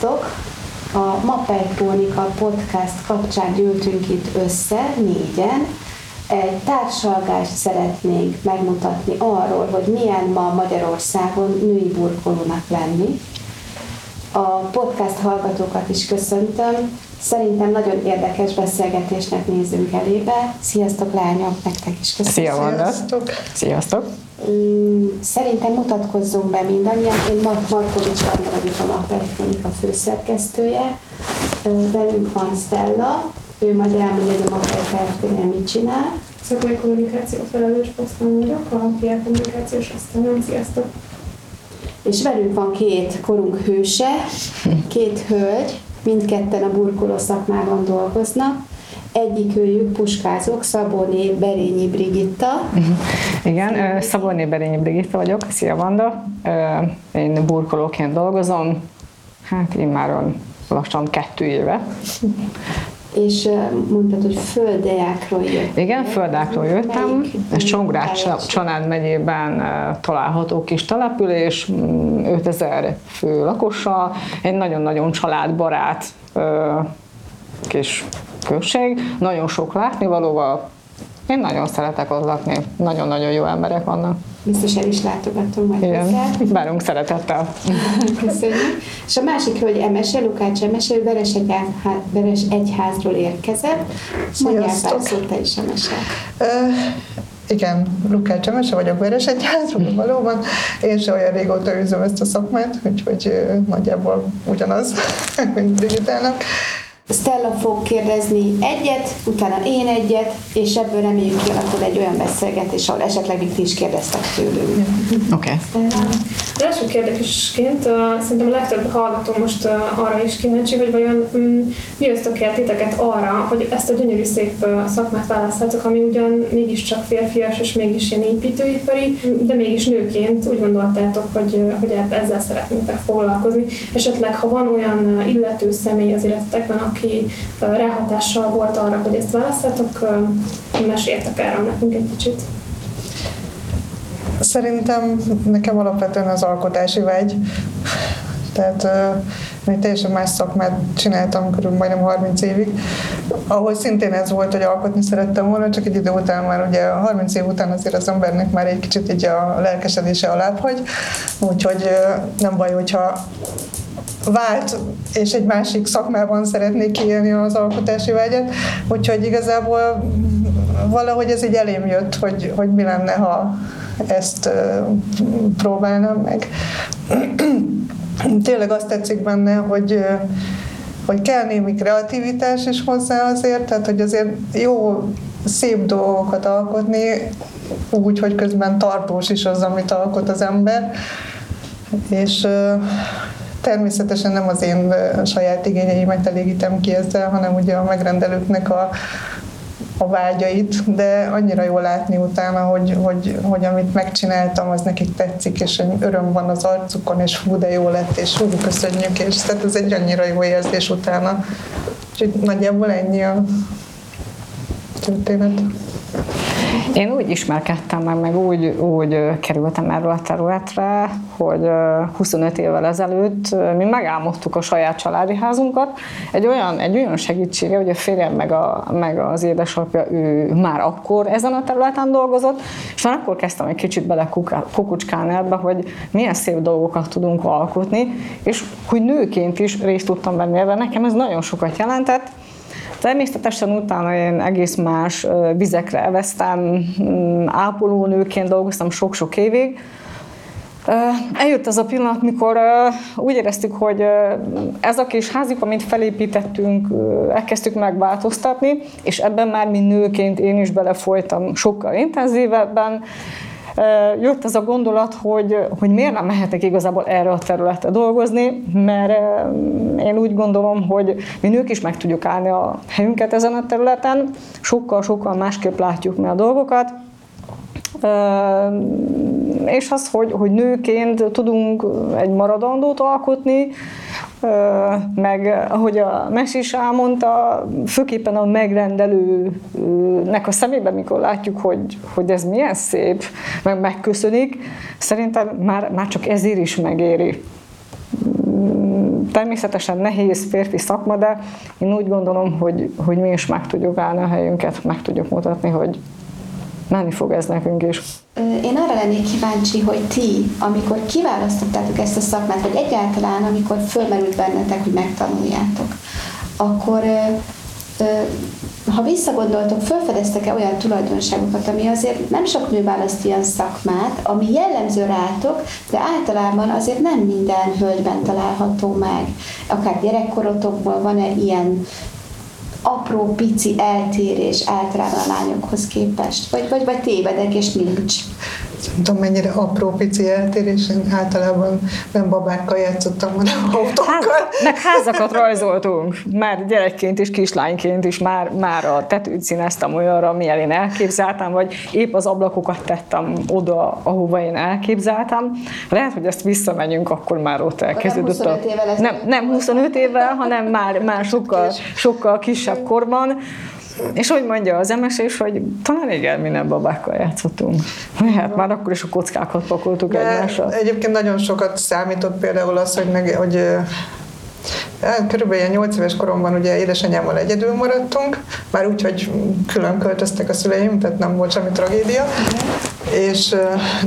Sziasztok! A Mappely Krónika podcast kapcsán gyűltünk itt össze négyen. Egy társalgást szeretnénk megmutatni arról, hogy milyen ma Magyarországon női burkolónak lenni. A podcast hallgatókat is köszöntöm. Szerintem nagyon érdekes beszélgetésnek nézünk elébe. Sziasztok lányok, nektek is köszönöm. Szia, Vanda. Sziasztok! Sziasztok! Mm, Szerintem mutatkozzunk be mindannyian. Én Mark Markovics Vanda vagyok a Mappelkronika főszerkesztője. Velünk van Stella, ő majd elmondja, hogy a Kft-nél mit csinál. Szakmai kommunikáció felelős poszton vagyok, a PR kommunikációs osztályon. Sziasztok! És velünk van két korunk hőse, két hölgy, mindketten a burkoló szakmában dolgoznak. Egyik őjük puskázók, Szabóné Berényi Brigitta, Igen, ö, Szabolné Berényi Brigitta vagyok. Szia, Vanda. Én burkolóként dolgozom. Hát én már lassan kettő éve. És mondtad, hogy földdeákról jött. Igen, Földákról jöttem. Ez Csongrád? Csanád megyében található kis település, mm, 5000 fő lakossal, egy nagyon-nagyon családbarát kis község, nagyon sok látnivalóval. Én nagyon szeretek ott lakni, nagyon-nagyon jó emberek vannak. Biztos el is látogatom majd Igen, hozzá. várunk szeretettel. Köszönjük. És a másik hölgy Emese, Lukács Emese, ő Veres, Egyhá- Veres Egyházról érkezett. Mondjál pár szót te is, Emese. Ö, igen, Lukács Emese vagyok Veresegyházról valóban. Én se olyan régóta űzöm ezt a szakmát, úgyhogy nagyjából ugyanaz, mint Brigitának. Stella fog kérdezni egyet, utána én egyet, és ebből reméljük kialakul egy olyan beszélgetés, ahol esetleg még ti is kérdeztek tőlünk. Oké. Okay. Az első kérdésként uh, szerintem a legtöbb hallgató most uh, arra is kíváncsi, hogy vajon um, mi ösztökélt titeket arra, hogy ezt a gyönyörű szép uh, szakmát választhatok, ami ugyan mégiscsak férfias és mégis ilyen építőipari, de mégis nőként úgy gondoltátok, hogy, uh, hogy ezzel szeretnétek foglalkozni. Esetleg, ha van olyan illető személy az életetekben, aki uh, ráhatással volt arra, hogy ezt választhatok, uh, meséltek erről nekünk egy kicsit. Szerintem nekem alapvetően az alkotási vágy. Tehát én teljesen más szakmát csináltam körülbelül majdnem 30 évig, ahol szintén ez volt, hogy alkotni szerettem volna, csak egy idő után már ugye a 30 év után azért az embernek már egy kicsit így a lelkesedése alább hagy, úgyhogy nem baj, hogyha vált, és egy másik szakmában szeretnék kiélni az alkotási vágyat, úgyhogy igazából valahogy ez így elém jött, hogy, hogy mi lenne, ha ezt próbálnám meg. Tényleg azt tetszik benne, hogy hogy kell némi kreativitás is hozzá azért, tehát hogy azért jó, szép dolgokat alkotni, úgy, hogy közben tartós is az, amit alkot az ember. És természetesen nem az én saját igényeimet elégítem ki ezzel, hanem ugye a megrendelőknek a, a vágyait, de annyira jó látni utána, hogy, hogy, hogy amit megcsináltam, az nekik tetszik, és öröm van az arcukon, és hú, de jó lett, és hú, köszönjük, és tehát ez egy annyira jó érzés utána. Úgyhogy nagyjából ennyi a történet. Én úgy ismerkedtem meg, meg úgy, úgy kerültem erről a területre, hogy ö, 25 évvel ezelőtt mi megálmodtuk a saját családi házunkat. Egy olyan, egy olyan segítsége, hogy a férjem meg, a, meg az édesapja, ő már akkor ezen a területen dolgozott, és már akkor kezdtem egy kicsit bele kukucskálni ebbe, hogy milyen szép dolgokat tudunk alkotni, és hogy nőként is részt tudtam venni ebben. Nekem ez nagyon sokat jelentett, Természetesen utána én egész más vizekre elvesztem, mm, ápolónőként dolgoztam sok-sok évig. Eljött az a pillanat, mikor úgy éreztük, hogy ez a kis házik, amit felépítettünk, elkezdtük megváltoztatni, és ebben már mi nőként én is belefolytam sokkal intenzívebben. Jött ez a gondolat, hogy, hogy miért nem mehetek igazából erre a területre dolgozni, mert én úgy gondolom, hogy mi nők is meg tudjuk állni a helyünket ezen a területen, sokkal-sokkal másképp látjuk mi a dolgokat, és az, hogy, hogy nőként tudunk egy maradandót alkotni, meg ahogy a Mes is elmondta, főképpen a megrendelőnek a szemében, mikor látjuk, hogy, hogy ez milyen szép, meg megköszönik, szerintem már, már csak ezért is megéri. Természetesen nehéz férfi szakma, de én úgy gondolom, hogy, hogy mi is meg tudjuk állni a helyünket, meg tudjuk mutatni, hogy menni fog ez nekünk is. Én arra lennék kíváncsi, hogy ti, amikor kiválasztottátok ezt a szakmát, vagy egyáltalán, amikor fölmerült bennetek, hogy megtanuljátok, akkor ha visszagondoltok, felfedeztek-e olyan tulajdonságokat, ami azért nem sok nő választ ilyen szakmát, ami jellemző rátok, de általában azért nem minden hölgyben található meg. Akár gyerekkorotokból van-e ilyen apró, pici eltérés általában a lányokhoz képest? Vagy, vagy, vagy tévedek, és nincs? Nem tudom mennyire apró pici eltérés, én általában nem babákkal játszottam, hanem autókkal. Hát, meg házakat rajzoltunk, már gyerekként és kislányként is már, már a tetőt színeztem olyanra, milyen én elképzeltem, vagy épp az ablakokat tettem oda, ahova én elképzeltem. Lehet, hogy ezt visszamegyünk, akkor már ott elkezdődött a... Nem, nem 25 évvel, hanem már, már sokkal, sokkal kisebb korban. És hogy mondja az is, hogy talán igen, mi nem babákkal játszottunk. Hát már akkor is a kockákat pakoltuk De egymásra. Egyébként nagyon sokat számított például az, hogy, meg, hogy Hát, körülbelül 8 éves koromban ugye édesanyámmal egyedül maradtunk, már úgy, hogy külön költöztek a szüleim, tehát nem volt semmi tragédia, és,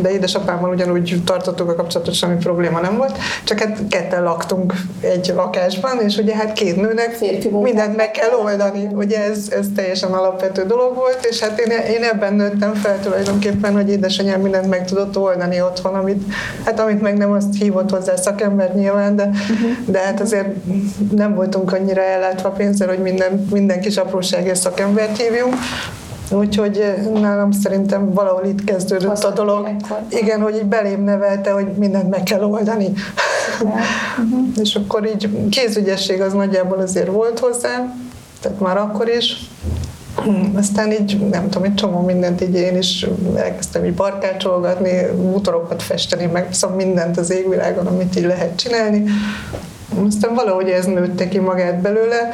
de édesapámmal ugyanúgy tartottuk a kapcsolatot, semmi probléma nem volt, csak hát ketten laktunk egy lakásban, és ugye hát két nőnek mindent meg kell oldani, ugye ez, ez teljesen alapvető dolog volt, és hát én, én ebben nőttem fel tulajdonképpen, hogy édesanyám mindent meg tudott oldani otthon, amit, hát amit meg nem azt hívott hozzá szakember nyilván, de, uh-huh. de hát azért nem voltunk annyira ellátva pénzzel, hogy minden, minden kis apróságért szakembert hívjunk, Úgyhogy nálam szerintem valahol itt kezdődött Hozzá a dolog. Igen, hogy így belém nevelte, hogy mindent meg kell oldani. uh-huh. És akkor így kézügyesség az nagyjából azért volt hozzá, tehát már akkor is. Aztán így, nem tudom, egy csomó mindent így én is elkezdtem így barkácsolgatni, motorokat festeni, meg szóval mindent az égvilágon, amit így lehet csinálni. Aztán valahogy ez nőtte ki magát belőle.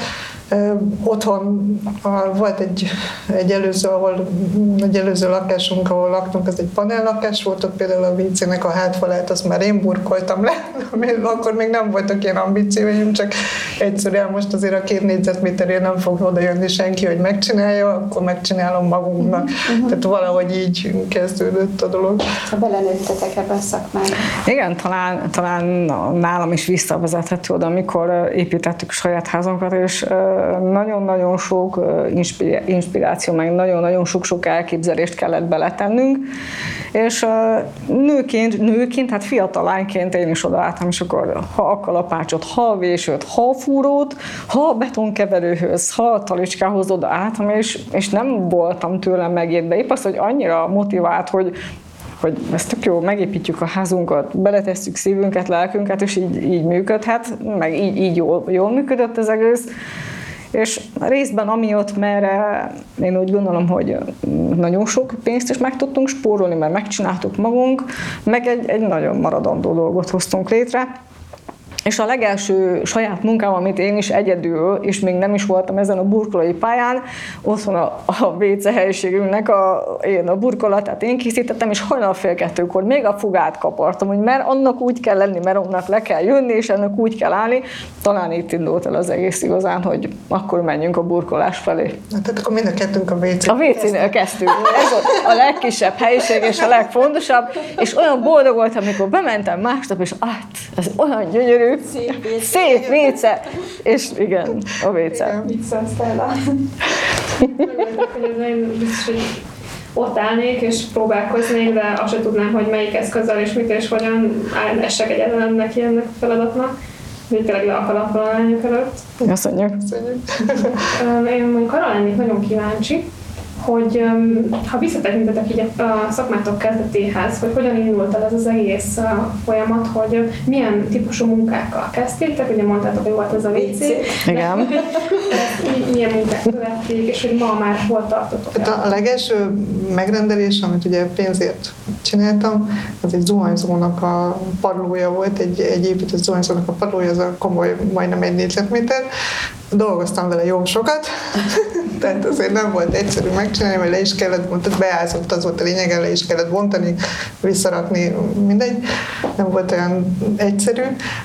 Otthon volt egy, egy előző, ahol, egy előző lakásunk, ahol laktunk, az egy panellakás volt, ott például a WC-nek a hátfalát, azt már én burkoltam le, akkor még nem voltak ilyen ambícióim, csak egyszerűen most azért a két négyzetméterért nem fog oda jönni senki, hogy megcsinálja, akkor megcsinálom magunknak. Uh-huh. Tehát valahogy így kezdődött a dolog. Ha belenőttetek ebbe a szakmába. Igen, talán, talán nálam is visszavezethető oda, amikor építettük saját házunkat, és nagyon-nagyon sok inspiráció, meg nagyon-nagyon sok-sok elképzelést kellett beletennünk, és nőként, nőként, hát fiatal lányként én is odaálltam, és akkor ha a kalapácsot, ha a vésőt, ha a fúrót, ha a betonkeverőhöz, ha a talicskához odaálltam, és, és nem voltam tőlem megérve. Épp az, hogy annyira motivált, hogy hogy ezt tök jó, megépítjük a házunkat, beletesszük szívünket, lelkünket, és így, így működhet, meg így, így jól, jól működött az egész. És részben amiatt, mert én úgy gondolom, hogy nagyon sok pénzt is meg tudtunk spórolni, mert megcsináltuk magunk, meg egy, egy nagyon maradandó dolgot hoztunk létre. És a legelső saját munkám, amit én is egyedül, és még nem is voltam ezen a burkolói pályán, ott van a, a WC helyiségünknek a, én a burkolatát én készítettem, és hajnal fél kettőkor még a fogát kapartam, hogy mert annak úgy kell lenni, mert annak le kell jönni, és ennek úgy kell állni. Talán itt indult el az egész igazán, hogy akkor menjünk a burkolás felé. Na, tehát akkor mind a kettőnk a WC. A WC-nél kezdtünk. Ez a, a legkisebb helyiség és a legfontosabb, és olyan boldog voltam, amikor bementem másnap, és át, ez olyan gyönyörű, Szép WC. És igen, a WC. Vicces, Stella. ott állnék és próbálkoznék, de azt sem tudnám, hogy melyik eszközzel és mit és hogyan essek egyáltalán neki ennek a feladatnak. Még tényleg le a kalappal a lányok előtt. Köszönjük. Én mondjuk arra lennék nagyon kíváncsi, hogy ha visszatekintetek így a szakmátok kezdetéhez, hogy hogyan indult el ez az egész folyamat, hogy milyen típusú munkákkal kezdtétek, ugye mondtátok, hogy volt ez a WC. Igen. milyen munkák követték, és hogy ma már hol tartotok hát A legelső megrendelés, amit ugye pénzért csináltam, az egy zuhanyzónak a padlója volt, egy, egy épített zuhanyzónak a padlója, az a komoly, majdnem egy négyzetméter, dolgoztam vele jó sokat, tehát azért nem volt egyszerű megcsinálni, mert le is kellett, mondtad, beázott, az volt a lényeg, le is kellett bontani, visszarakni, mindegy, nem volt olyan egyszerű,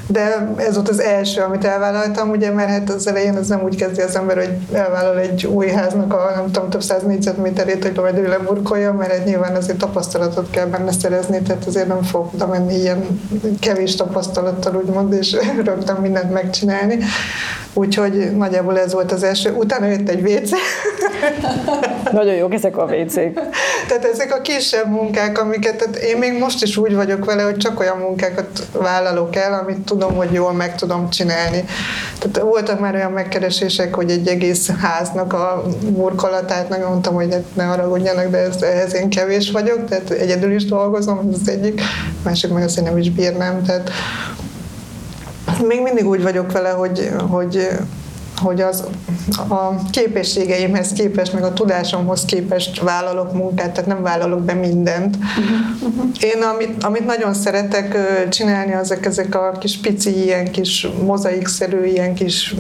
de ez volt az első, amit elvállaltam, ugye, mert hát az elején az nem úgy kezdi az ember, hogy elvállal egy új háznak a nem tudom, több száz négyzetméterét, hogy majd ő leburkolja, mert egy nyilván azért tapasztalatot kell benne szerezni, tehát azért nem fog oda menni ilyen kevés tapasztalattal, úgymond, és rögtön mindent megcsinálni. Úgyhogy nagyjából ez volt az első. Utána jött egy WC. Nagyon jók ezek a wc Tehát ezek a kisebb munkák, amiket tehát én még most is úgy vagyok vele, hogy csak olyan munkákat vállalok el, amit tudom, hogy jól meg tudom csinálni. Tehát voltak már olyan megkeresések, hogy egy egész háznak a burkolatát, meg mondtam, hogy ne haragudjanak, de ez, ehhez én kevés vagyok, tehát egyedül is dolgozom, ez az egyik, másik meg azt én nem is bírnám, tehát még mindig úgy vagyok vele, hogy, hogy hogy az a képességeimhez képest, meg a tudásomhoz képest vállalok munkát, tehát nem vállalok be mindent. Én amit, amit nagyon szeretek csinálni, azok ezek a kis pici, ilyen kis mozaikszerű, ilyen kis,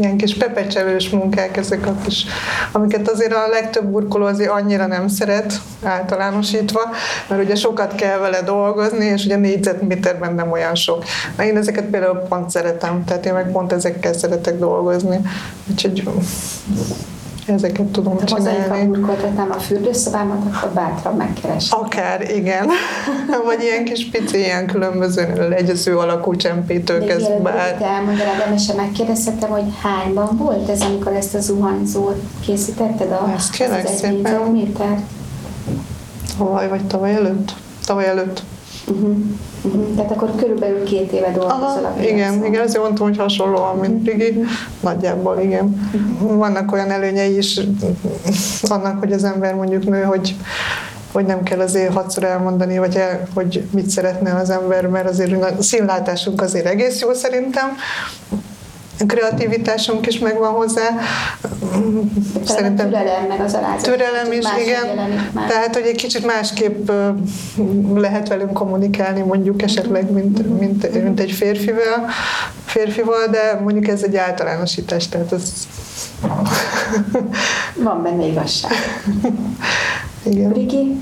ilyen kis pepecselős munkák, ezek a kis, amiket azért a legtöbb burkoló azért annyira nem szeret általánosítva, mert ugye sokat kell vele dolgozni, és ugye négyzetméterben nem olyan sok. Na én ezeket például pont szeretem, tehát én meg pont ezekkel szeretek dolgozni. Úgyhogy ezeket tudom De csinálni. Ha burkoltatnám a fürdőszobámat, akkor bátran megkeresem. Akár, igen. Vagy ilyen kis pici, ilyen különböző legyező alakú csempétől kezd bár. De elmondanád, Emese, megkérdezhetem, hogy hányban volt ez, amikor ezt a zuhanyzót készítetted? A, Ezt kérlek az szépen. négyzetméter? Tavaly vagy tavaly előtt? Tavaly előtt. Uh-huh. Uh-huh. Tehát akkor körülbelül két éve dolgozol Aha, a igen, igen, azért mondtam, hogy hasonlóan, mint Rigi. Nagyjából, igen. Vannak olyan előnyei is annak, hogy az ember mondjuk nő, hogy hogy nem kell azért hatszor elmondani, vagy el, hogy mit szeretne az ember, mert azért a színlátásunk azért egész jó szerintem. Kreativitásunk is megvan hozzá. Szerintem türelem, meg az alázat. Türelem is, igen. Tehát, hogy egy kicsit másképp lehet velünk kommunikálni, mondjuk esetleg, mint, mint, mint egy férfival, férfival, de mondjuk ez egy általánosítás, tehát ez Van benne igazság. igen. Riki?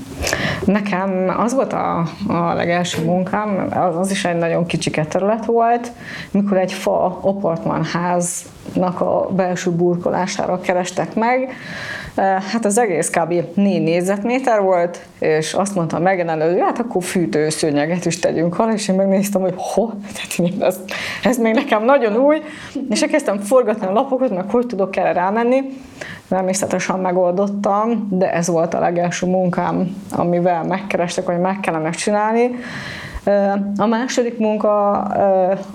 Nekem az volt a, a legelső munkám, az, az is egy nagyon kicsike terület volt, mikor egy fa apartmanháznak a belső burkolására kerestek meg. Hát az egész kb. 4 négyzetméter volt, és azt mondta megrendelő, hát akkor fűtőszőnyeget is tegyünk alá, és én megnéztem, hogy ho, tehát én ez, ez még nekem nagyon új, és elkezdtem forgatni a lapokat, meg hogy tudok erre rámenni. Természetesen megoldottam, de ez volt a legelső munkám, amivel megkerestek, hogy meg kellene csinálni. A második munka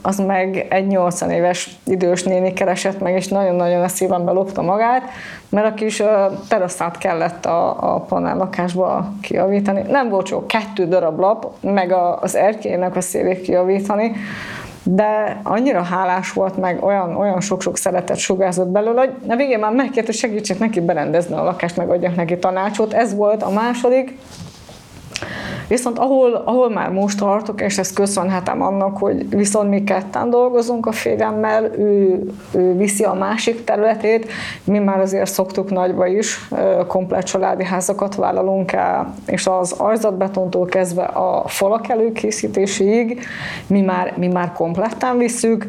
az meg egy 80 éves idős néni keresett meg, és nagyon-nagyon a szívembe lopta magát, mert a kis teraszát kellett a, a panel lakásba kijavítani. Nem volt csak kettő darab lap, meg az erkélynek a szélét kijavítani, de annyira hálás volt, meg olyan, olyan sok-sok szeretet sugárzott belőle, hogy a végén már megkért, hogy segítsek neki berendezni a lakást, meg adjak neki tanácsot. Ez volt a második. Viszont ahol, ahol már most tartok, és ezt köszönhetem annak, hogy viszont mi ketten dolgozunk a férjemmel, ő, ő viszi a másik területét, mi már azért szoktuk nagyba is, komplet családi házakat vállalunk el, és az arzatbetontól kezdve a falak előkészítéséig mi már, mi már kompletten visszük.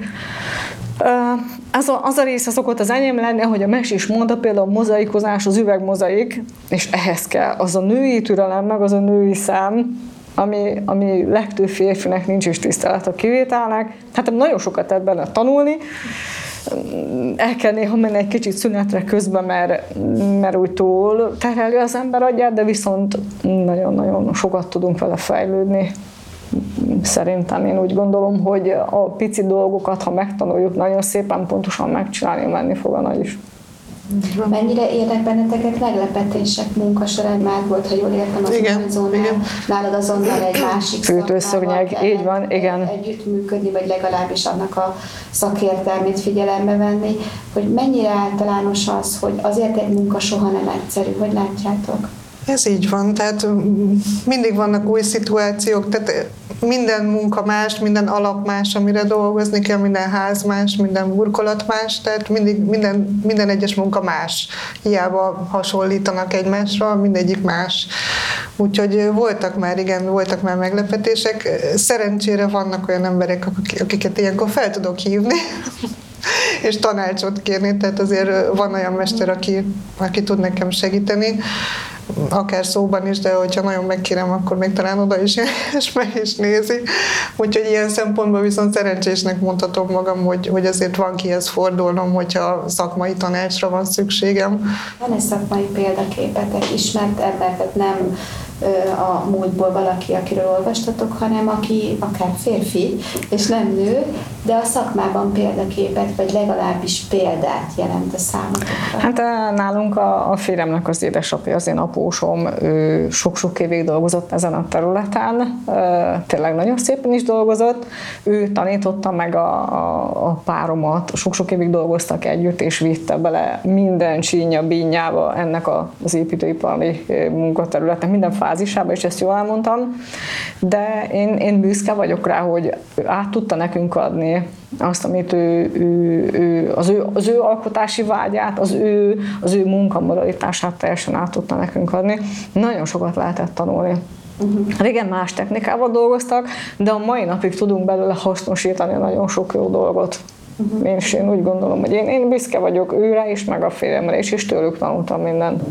Az a, az a rész az szokott az enyém lenni, hogy a Mes is mondta, például a mozaikozás, az üvegmozaik, és ehhez kell az a női türelem, meg az a női szám, ami, ami legtöbb férfinek nincs is tisztelet a kivételnek. Hát nagyon sokat lehet benne tanulni, el kell néha menni egy kicsit szünetre közben, mert, mert úgy túl terheli az ember agyát, de viszont nagyon-nagyon sokat tudunk vele fejlődni. Szerintem én úgy gondolom, hogy a pici dolgokat, ha megtanuljuk nagyon szépen pontosan megcsinálni, menni fog a nagy is. Mennyire érnek benneteket meglepetések munka során? Már volt, ha jól értem, az Igen, zónál, igen. nálad azonnal egy másik Fűtőszögnyeg, így van, igen. Együttműködni, vagy legalábbis annak a szakértelmét figyelembe venni, hogy mennyire általános az, hogy azért egy munka soha nem egyszerű, hogy látjátok? Ez így van, tehát mm, mindig vannak új szituációk, tehát minden munka más, minden alap más, amire dolgozni kell, minden ház más, minden burkolat más, tehát mindig, minden, minden egyes munka más. Hiába hasonlítanak egymásra, mindegyik más. Úgyhogy voltak már, igen, voltak már meglepetések. Szerencsére vannak olyan emberek, akiket ilyenkor fel tudok hívni, és tanácsot kérni, tehát azért van olyan mester, aki, aki tud nekem segíteni akár szóban is, de hogyha nagyon megkérem, akkor még talán oda is és meg is nézi. Úgyhogy ilyen szempontból viszont szerencsésnek mondhatom magam, hogy, hogy azért van kihez fordulnom, hogyha szakmai tanácsra van szükségem. Van-e szakmai példaképetek, ismert embereket, nem a múltból valaki, akiről olvastatok, hanem aki akár férfi, és nem nő, de a szakmában példaképet, vagy legalábbis példát jelent a számotokra. Hát nálunk a, a féremnek az édesapja, az én apósom, ő sok-sok évig dolgozott ezen a területen, tényleg nagyon szépen is dolgozott, ő tanította meg a, a, a páromat, sok-sok évig dolgoztak együtt, és vitte bele minden csínya, bínyába ennek az építőipari munkaterületen, minden fá fázisában, és ezt jól elmondtam, de én, én büszke vagyok rá, hogy át tudta nekünk adni azt, amit ő, ő, ő, az, ő, az ő alkotási vágyát, az ő, az ő munkamodalitását teljesen át tudta nekünk adni. Nagyon sokat lehetett tanulni. Uh-huh. Régen más technikával dolgoztak, de a mai napig tudunk belőle hasznosítani nagyon sok jó dolgot. Uh-huh. Én is én úgy gondolom, hogy én, én büszke vagyok őre is, meg a férjemre is, és tőlük tanultam mindent.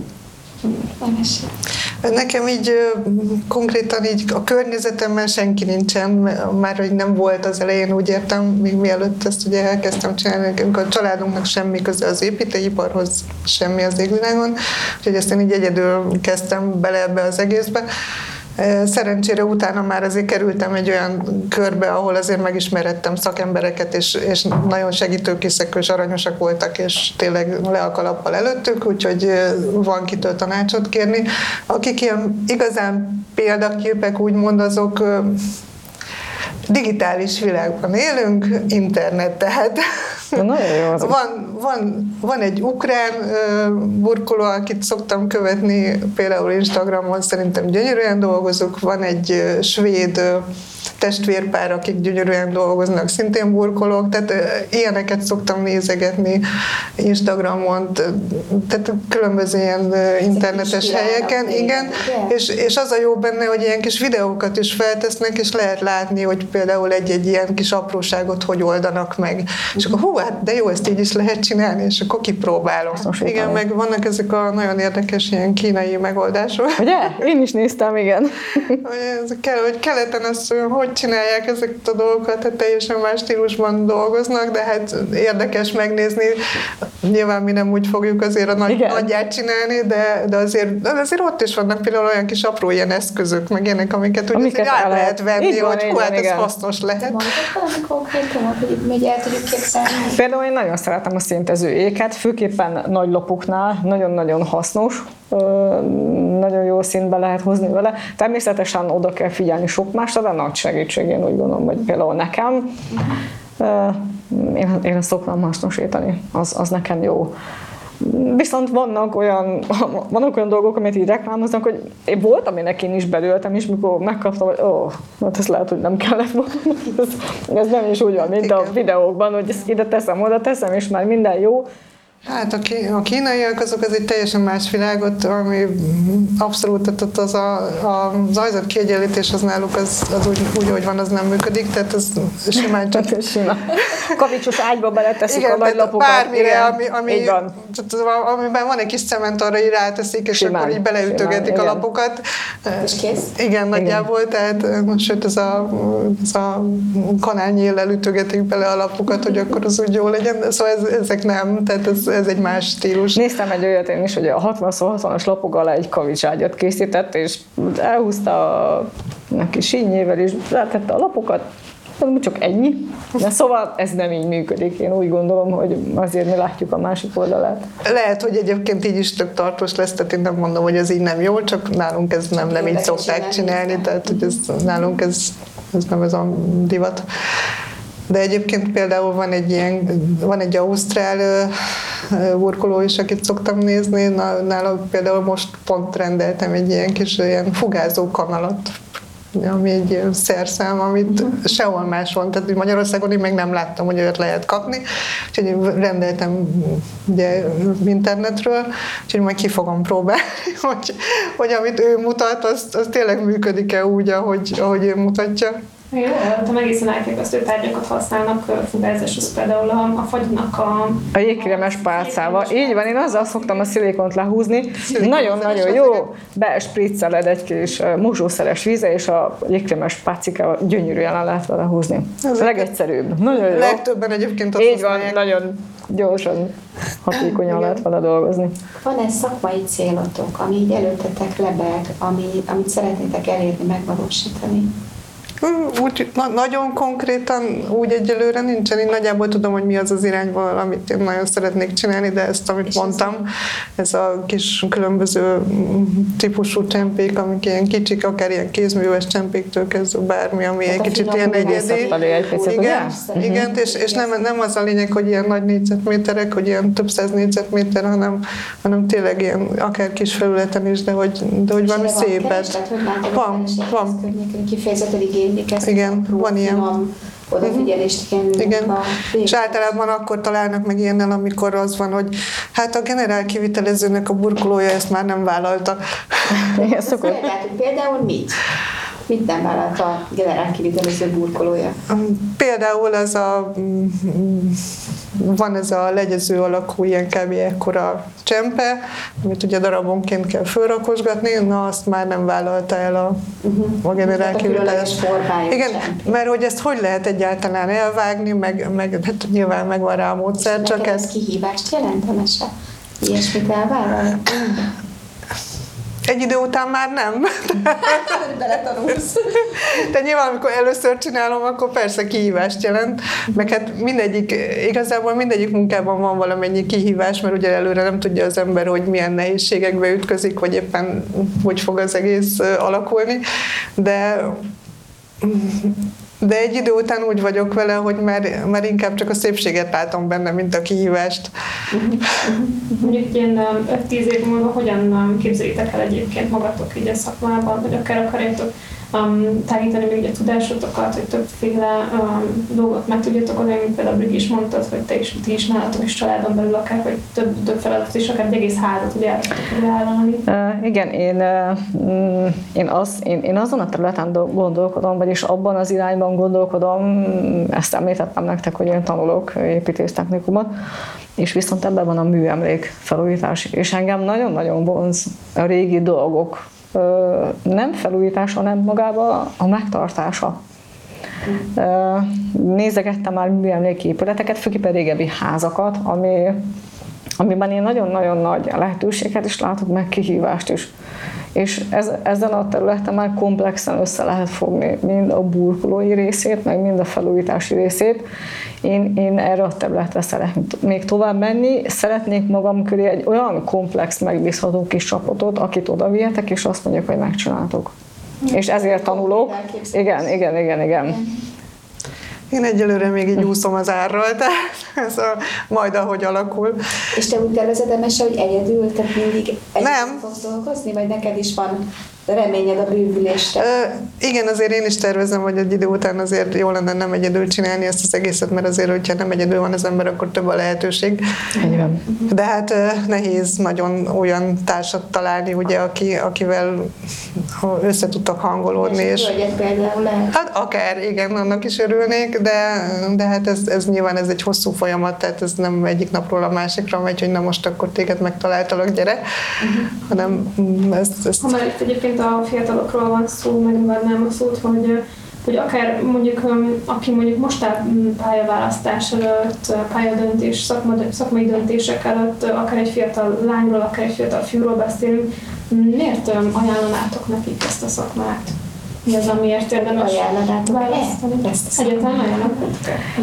Nekem így konkrétan így a környezetemben senki nincsen, már hogy nem volt az elején, úgy értem, még mielőtt ezt ugye elkezdtem csinálni, a családunknak semmi köze az építőiparhoz, semmi az égvilágon, úgyhogy ezt én így egyedül kezdtem bele ebbe az egészbe. Szerencsére utána már azért kerültem egy olyan körbe, ahol azért megismerettem szakembereket, és, és nagyon segítőkészek és aranyosak voltak, és tényleg le a kalappal előttük, úgyhogy van kitől tanácsot kérni. Akik ilyen igazán példaképek, úgymond azok digitális világban élünk, internet, tehát. Nagyon jó az. Van, van, van egy ukrán burkoló, akit szoktam követni, például Instagramon szerintem gyönyörűen dolgozok, van egy svéd testvérpár, akik gyönyörűen dolgoznak, szintén burkolók, tehát ilyeneket szoktam nézegetni Instagramon, tehát különböző ilyen internetes helyeken, igen, és, és az a jó benne, hogy ilyen kis videókat is feltesznek, és lehet látni, hogy például egy-egy ilyen kis apróságot hogy oldanak meg. És akkor hú, hát de jó, ezt így is lehet csinálni, és akkor kipróbálom. Most igen, meg vannak ezek a nagyon érdekes ilyen kínai megoldások. Ugye? Én is néztem, igen. ez kell, hogy keleten azt, hogy csinálják ezeket a dolgokat, hát teljesen más stílusban dolgoznak, de hát érdekes megnézni. Nyilván mi nem úgy fogjuk azért a nagy, nagyját csinálni, de, de azért, azért ott is vannak például olyan kis apró ilyen eszközök, meg ilyenek, amiket, amiket el lehet venni, hogy hát ez hasznos lehet. Mondjuk valami konkrétumot, hogy még el tudjuk képzelni? Például én nagyon szeretem a szintező éket, főképpen nagy lapoknál, nagyon-nagyon hasznos, nagyon jó szintbe lehet hozni vele. Természetesen oda kell figyelni sok másra, de nagy segítség, én úgy gondolom, hogy például nekem. Én, én szoktam hasznosítani, az, az nekem jó. Viszont vannak olyan, vannak olyan dolgok, amit így reklámoznak, hogy én voltam én én is belőltem, és mikor megkaptam, hogy ó, oh, hát ez lehet, hogy nem kellett volna. Ez, ez nem is úgy van, mint a videókban, hogy ezt ide teszem, oda teszem, és már minden jó. Hát a, kínaiak azok az egy teljesen más világot, ami abszolút, tehát az a, a zajzat kiegyenlítés az náluk az, az úgy, úgy, hogy van, az nem működik, tehát az simán csak... Sima. Kavicsos ágba beleteszik igen, a nagy lapokat. Bármire, igen, ami, ami, tehát, amiben van egy kis cement, arra így ráteszik, és simán, akkor így beleütögetik simán, a lapokat. És kész? Igen, nagyjából, igen. tehát most ez a, ez a kanálnyéllel ütögetik bele a lapokat, hogy akkor az úgy jó legyen, szóval ez, ezek nem, tehát ez, ez egy más stílus. Néztem egy olyat én is, hogy a 60-60-as lapok alá egy kavicságyat készített, és elhúzta a neki sínyével, és rátette a lapokat, csak ennyi. De szóval ez nem így működik. Én úgy gondolom, hogy azért mi látjuk a másik oldalát. Lehet, hogy egyébként így is tök tartós lesz, tehát én nem mondom, hogy ez így nem jó, csak nálunk ez nem, nem így szokták csinálni, tehát hogy ez, nálunk ez, ez nem ez a divat. De egyébként például van egy ilyen, van egy ausztrál burkoló is, akit szoktam nézni, nála például most pont rendeltem egy ilyen kis ilyen fugázó kanalat, ami egy ilyen szerszám, amit uh-huh. sehol máshol, tehát Magyarországon én még nem láttam, hogy olyat lehet kapni, úgyhogy rendeltem ugye internetről, úgyhogy majd ki fogom próbálni, hogy, hogy amit ő mutat, az, az tényleg működik-e úgy, ahogy, ahogy ő mutatja. Jó, hallottam, egészen elképesztő tárgyakat használnak fugázáshoz, például a, a fagynak a... A jégkrémes pálcával. Így van, én azzal szoktam a szilikont lehúzni. Nagyon-nagyon jó. Bespricceled egy kis mosószeres víze, és a jégkrémes pálcikával gyönyörűen le lehet vele húzni. Ez a legegyszerűbb. Nagyon jó. Legtöbben egyébként azt Így van, nagyon gyorsan, hatékonyan lehet vele dolgozni. Van-e szakmai célotok, ami így előttetek lebeg, ami, amit szeretnétek elérni, megvalósítani? Úgy na, nagyon konkrétan úgy egyelőre nincsen. Én nagyjából tudom, hogy mi az az irányvonal, amit én nagyon szeretnék csinálni, de ezt, amit És mondtam, ez a kis különböző típusú csempék, amik ilyen kicsik, akár ilyen kézműves csempéktől kezdve bármi, ami hát egy kicsit ilyen egyedi. Egy igen, igen és, és nem, nem az a lényeg, hogy ilyen nagy négyzetméterek, hogy ilyen több száz négyzetméter, hanem, hanem tényleg ilyen akár kis felületen is, de hogy, de hogy valami szépet. Van, van. Kifejezetten igény mindig ezt Igen, van ilyen. odafigyelést kell Igen. A és általában akkor találnak meg ilyennel, amikor az van, hogy hát a generál kivitelezőnek a burkolója ezt már nem vállalta. Igen, szokott. Például mit? Mit nem vállalt a generál kivitelező burkolója? Például az a van ez a legyező alakú ilyen kb. ekkora csempe, amit ugye darabonként kell fölrakosgatni, na azt már nem vállalta el a, uh-huh. a generál kivitelező. Igen, mert hogy ezt hogy lehet egyáltalán elvágni, meg, meg hát nyilván megvan rá a módszer, csak ez... kihívást jelent a mese? Ilyesmit elvállal? Egy idő után már nem. Beletanulsz. De nyilván, amikor először csinálom, akkor persze kihívást jelent, meg hát mindegyik, igazából mindegyik munkában van valamennyi kihívás, mert ugye előre nem tudja az ember, hogy milyen nehézségekbe ütközik, vagy éppen hogy fog az egész alakulni, de de egy idő után úgy vagyok vele, hogy már, már inkább csak a szépséget látom benne, mint a kihívást. Mondjuk ilyen 5-10 év múlva hogyan képzelitek el egyébként magatok így a szakmában, vagy akár akarjátok um, tágítani még a tudásotokat, hogy többféle um, dolgot meg tudjatok oldani, mint például Brigi is mondtad, hogy te is, ti is nálatok is családon belül akár, hogy több, több feladatot is, akár egy egész házat tudjátok vállalni. Uh, igen, én, uh, én, az, én, én azon a területen gondolkodom, vagyis abban az irányban gondolkodom, ezt említettem nektek, hogy én tanulok építésztechnikumot, és viszont ebben van a műemlék felújítás, és engem nagyon-nagyon vonz a régi dolgok nem felújítása, hanem magába a megtartása. Nézegettem már műemléki épületeket, főképpen régebbi házakat, ami, amiben én nagyon-nagyon nagy lehetőséget is látok, meg kihívást is. És ez, ezen a területen már komplexen össze lehet fogni mind a burkolói részét, meg mind a felújítási részét, én, én erre a területre szeretnék még tovább menni. Szeretnék magam köré egy olyan komplex, megbízható kis csapatot, akit oda vihetek, és azt mondjuk, hogy megcsináltok. És ezért tanulok. Igen, igen, igen, igen. Én egyelőre még így úszom az árral, tehát ez a, majd ahogy alakul. És te úgy tervezed, Emese, hogy egyedül, tehát mindig egyedül Nem. fogsz dolgozni, vagy neked is van reményed a bővülésre? Ö, igen, azért én is tervezem, hogy egy idő után azért jó lenne nem egyedül csinálni ezt az egészet, mert azért, hogyha nem egyedül van az ember, akkor több a lehetőség. Igen. De hát nehéz nagyon olyan társat találni, ugye, aki, akivel össze tudtak hangolódni. És, és például lehet? Hát akár, igen, annak is örülnék, de, de hát ez, ez nyilván ez egy hosszú folyamat, tehát ez nem egyik napról a másikra megy, hogy na most akkor téged megtaláltalak, gyere, uh-huh. hanem ezt, ezt... Ha már itt egyébként a fiatalokról van szó, megragadnám a szót, hogy hogy akár mondjuk, aki mondjuk most áll pályaválasztás előtt, pályadöntés, szakmai döntések előtt, akár egy fiatal lányról, akár egy fiatal fiúról beszélünk, miért ajánlanátok nekik ezt a szakmát? Mi az, amiért érdemes választani? Egyetem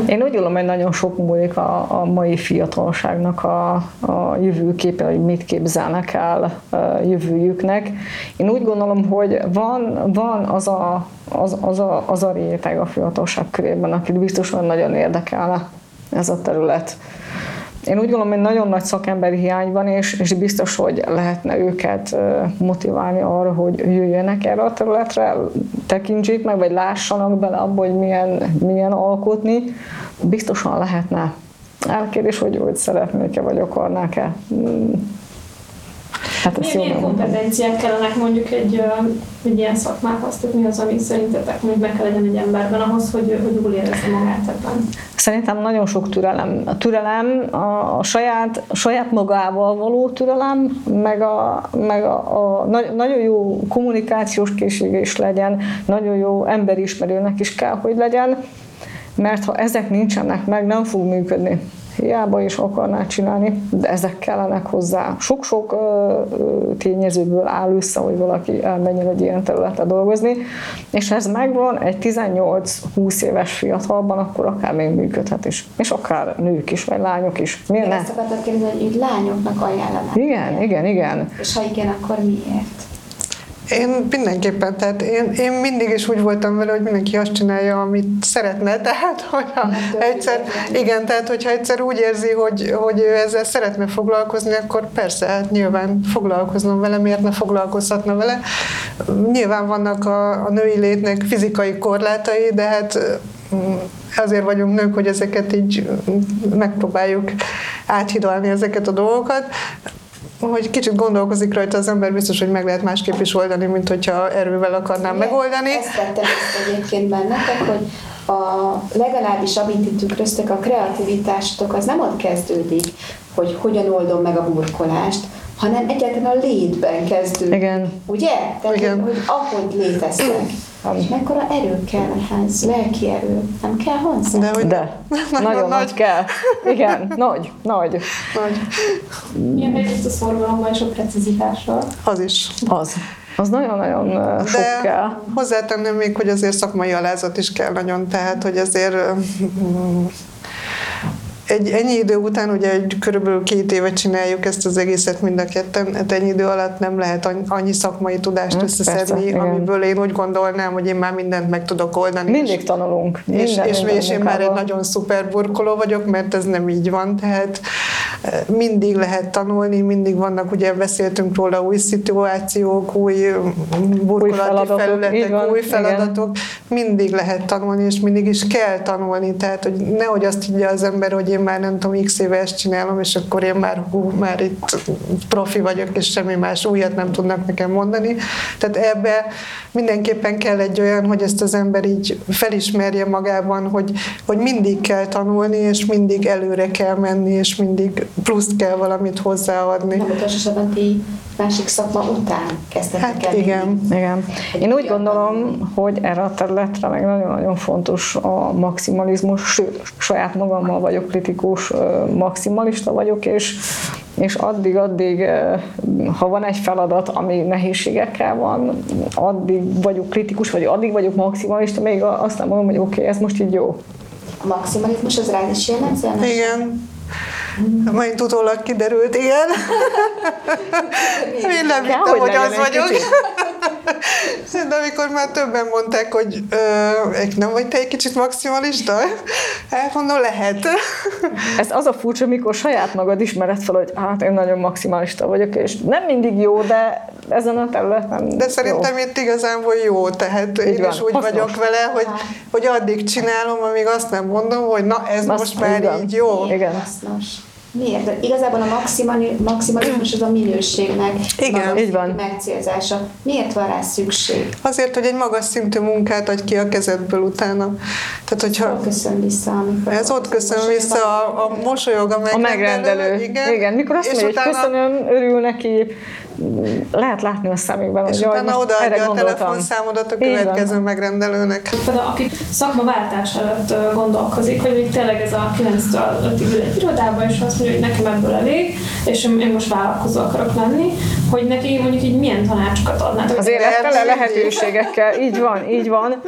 Én úgy gondolom, hogy nagyon sok múlik a, a mai fiatalságnak a, a jövőképe, hogy mit képzelnek el a jövőjüknek. Én úgy gondolom, hogy van, van az, a, az, az, a, az a réteg a fiatalság körében, akit biztosan nagyon érdekelne ez a terület én úgy gondolom, hogy nagyon nagy szakemberi hiány van, és, és biztos, hogy lehetne őket motiválni arra, hogy jöjjenek erre a területre, tekintsék meg, vagy lássanak bele abba, hogy milyen, milyen alkotni. Biztosan lehetne. Elkérdés, hogy, hogy szeretnék-e, vagy akarnák-e. Hát milyen, milyen kompetenciák kellenek mondjuk egy, egy ilyen szakmához? Tehát mi az, ami szerintetek mondjuk meg kell legyen egy emberben ahhoz, hogy, hogy jól érezze magát ebben? Szerintem nagyon sok türelem. A türelem, a, a saját, a saját magával való türelem, meg a, meg a, a nagyon jó kommunikációs készsége is legyen, nagyon jó emberismerőnek is kell, hogy legyen, mert ha ezek nincsenek meg, nem fog működni hiába is akarná csinálni, de ezek kellenek hozzá. Sok-sok tényezőből áll össze, hogy valaki elmenjen egy ilyen területre dolgozni, és ez megvan egy 18-20 éves fiatalban, akkor akár még működhet is. És akár nők is, vagy lányok is. Miért ne? Ezt akartad kérdezni, hogy lányoknak ajánlanak. Igen, igen, igen. És ha igen, akkor miért? Én mindenképpen, tehát én, én mindig is úgy voltam vele, hogy mindenki azt csinálja, amit szeretne, tehát hogyha egyszer, igen, tehát hogyha egyszer úgy érzi, hogy, hogy ő ezzel szeretne foglalkozni, akkor persze, hát nyilván foglalkoznom vele, miért ne foglalkozhatna vele. Nyilván vannak a, a női létnek fizikai korlátai, de hát mm, azért vagyunk nők, hogy ezeket így megpróbáljuk áthidalni ezeket a dolgokat hogy kicsit gondolkozik rajta az ember, biztos, hogy meg lehet másképp is oldani, mint hogyha erővel akarnám Igen, megoldani. Ezt vettem észre egyébként bennetek, hogy a, legalábbis amit itt tükröztek, a kreativitástotok az nem ott kezdődik, hogy hogyan oldom meg a burkolást, hanem egyáltalán a létben kezdődik. Igen. Ugye? Tehát, Igen. hogy ahogy léteztek. És mekkora erő kell ehhez, lelki erő, nem kell hozzá? De, hogy De. nagyon nagy kell. Igen, nagy, nagy. nagy. Milyen helyzet a szorgalommal és a precizitással? Az is. Az. Az nagyon-nagyon sok De kell. hozzátenném még, hogy azért szakmai alázat is kell nagyon, tehát hogy azért egy ennyi idő után, ugye egy körülbelül két éve csináljuk ezt az egészet mind a ketten, hát ennyi idő alatt nem lehet annyi szakmai tudást hm, összeszedni, persze, amiből én úgy gondolnám, hogy én már mindent meg tudok oldani. Mindig és, tanulunk. Minden, és, és, minden és én már egy nagyon szuper burkoló vagyok, mert ez nem így van, tehát e, mindig lehet tanulni, mindig vannak, ugye beszéltünk róla új szituációk, új burkolati új feladatok, felületek, van, új feladatok, igen. mindig lehet tanulni, és mindig is kell tanulni, tehát hogy nehogy azt higgye az ember, hogy én már nem tudom, x éve ezt csinálom, és akkor én már, hú, már itt profi vagyok, és semmi más újat nem tudnak nekem mondani. Tehát ebbe mindenképpen kell egy olyan, hogy ezt az ember így felismerje magában, hogy, hogy mindig kell tanulni, és mindig előre kell menni, és mindig pluszt kell valamit hozzáadni. Nem utolsósorban ti másik szakma után kezdtetek hát el. Igen. igen. Én úgy gondolom, hogy erre a területre meg nagyon-nagyon fontos a maximalizmus, sőt, saját magammal vagyok kritikus, maximalista vagyok, és és addig-addig, ha van egy feladat, ami nehézségekkel van, addig vagyok kritikus, vagy addig vagyok maximalista, még azt nem mondom, hogy oké, okay, ez most így jó. A maximalizmus az rád is jellemző? Igen. Majd utólag kiderült, igen. Én nem hittem, hogy, hogy az vagyok. De amikor már többen mondták, hogy ö, nem vagy te egy kicsit maximalista, hát mondom, lehet. Ez az a furcsa, amikor saját magad ismered fel, hogy hát én nagyon maximalista vagyok, és nem mindig jó, de ezen a területen De szerintem jó. itt igazából jó, tehát Így én van. is úgy Hasznos. vagyok vele, hogy, hogy addig csinálom, amíg azt nem mondom, hogy na ez azt most már így jó. Igen. Hasznos. Miért? De igazából a maximalizmus az a minőségnek Igen, így van. megcélzása. Miért van rá szükség? Azért, hogy egy magas szintű munkát adj ki a kezedből utána. Tehát, hogyha ott köszön vissza, amikor ez ott köszön vissza a, a mosolyog a megrendelő. A megrendelő. Igen. Igen. Mikor azt mondja, hogy köszönöm, örül neki, lehet látni a szemükben, és hogy utána odaadja a telefonszámodat a következő megrendelőnek. Például aki szakmaváltás előtt gondolkozik, hogy még tényleg ez a 9-től 5 ül egy irodában, és azt mondja, hogy nekem ebből elég, és én most vállalkozó akarok lenni, hogy neki mondjuk így milyen tanácsokat adnátok? Az élettele lehetőségekkel, így van, így van.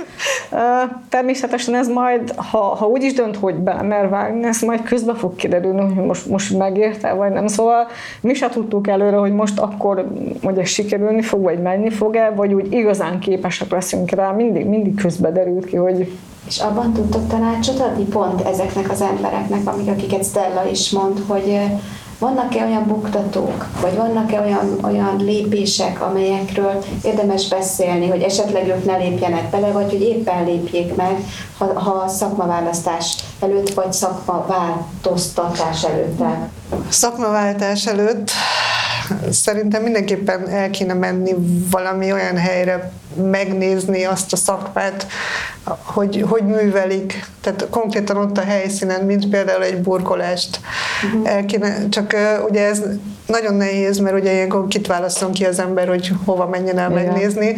Természetesen ez majd, ha, ha úgy is dönt, hogy belemer vágni, ez majd közben fog kiderülni, hogy most, most megérte, vagy nem. Szóval mi se tudtuk előre, hogy most akkor, hogy ez sikerülni fog, vagy menni fog-e, vagy úgy igazán képesek leszünk rá. Mindig, mindig közben derült ki, hogy és abban tudtok tanácsot adni pont ezeknek az embereknek, amik, akiket Stella is mond, hogy vannak-e olyan buktatók, vagy vannak-e olyan, olyan lépések, amelyekről érdemes beszélni, hogy esetleg ők ne lépjenek bele, vagy hogy éppen lépjék meg, ha, ha szakmaválasztás előtt, vagy szakmaváltoztatás előtt? Szakmaváltás előtt szerintem mindenképpen el kéne menni valami olyan helyre, megnézni azt a szakmát, hogy, hogy művelik. Tehát konkrétan ott a helyszínen, mint például egy burkolást. Uh-huh. El kéne, csak uh, ugye ez nagyon nehéz, mert ugye ilyenkor kit választom ki az ember, hogy hova menjen el Igen. megnézni,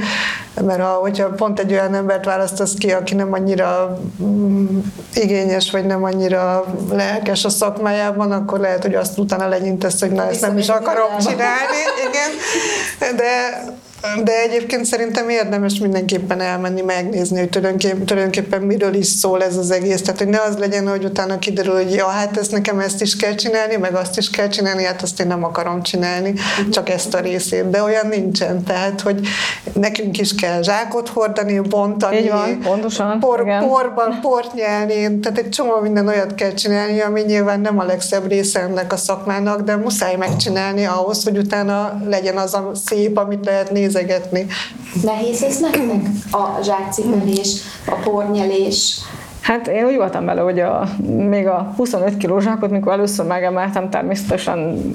mert ha, hogyha pont egy olyan embert választasz ki, aki nem annyira mm, igényes, vagy nem annyira lelkes a szakmájában, akkor lehet, hogy azt utána legyintesz, hogy na, ezt nem is akarom csinálni. Igen. De de egyébként szerintem érdemes mindenképpen elmenni, megnézni, hogy tulajdonképpen, tulajdonképpen miről is szól ez az egész. Tehát, hogy ne az legyen, hogy utána kiderül, hogy ja, hát ezt nekem ezt is kell csinálni, meg azt is kell csinálni, hát azt én nem akarom csinálni, csak ezt a részét. De olyan nincsen. Tehát, hogy nekünk is kell zsákot hordani, bontani, Így van, pontosan, por, porban, port nyelni, tehát egy csomó minden olyat kell csinálni, ami nyilván nem a legszebb része ennek a szakmának, de muszáj megcsinálni ahhoz, hogy utána legyen az a szép, amit lehet nézni nézegetni. Nehéz ez nektek? A zsákcipelés, a pornyelés, Hát én úgy voltam vele, hogy a, még a 25 kiló zsákot, mikor először megemeltem, természetesen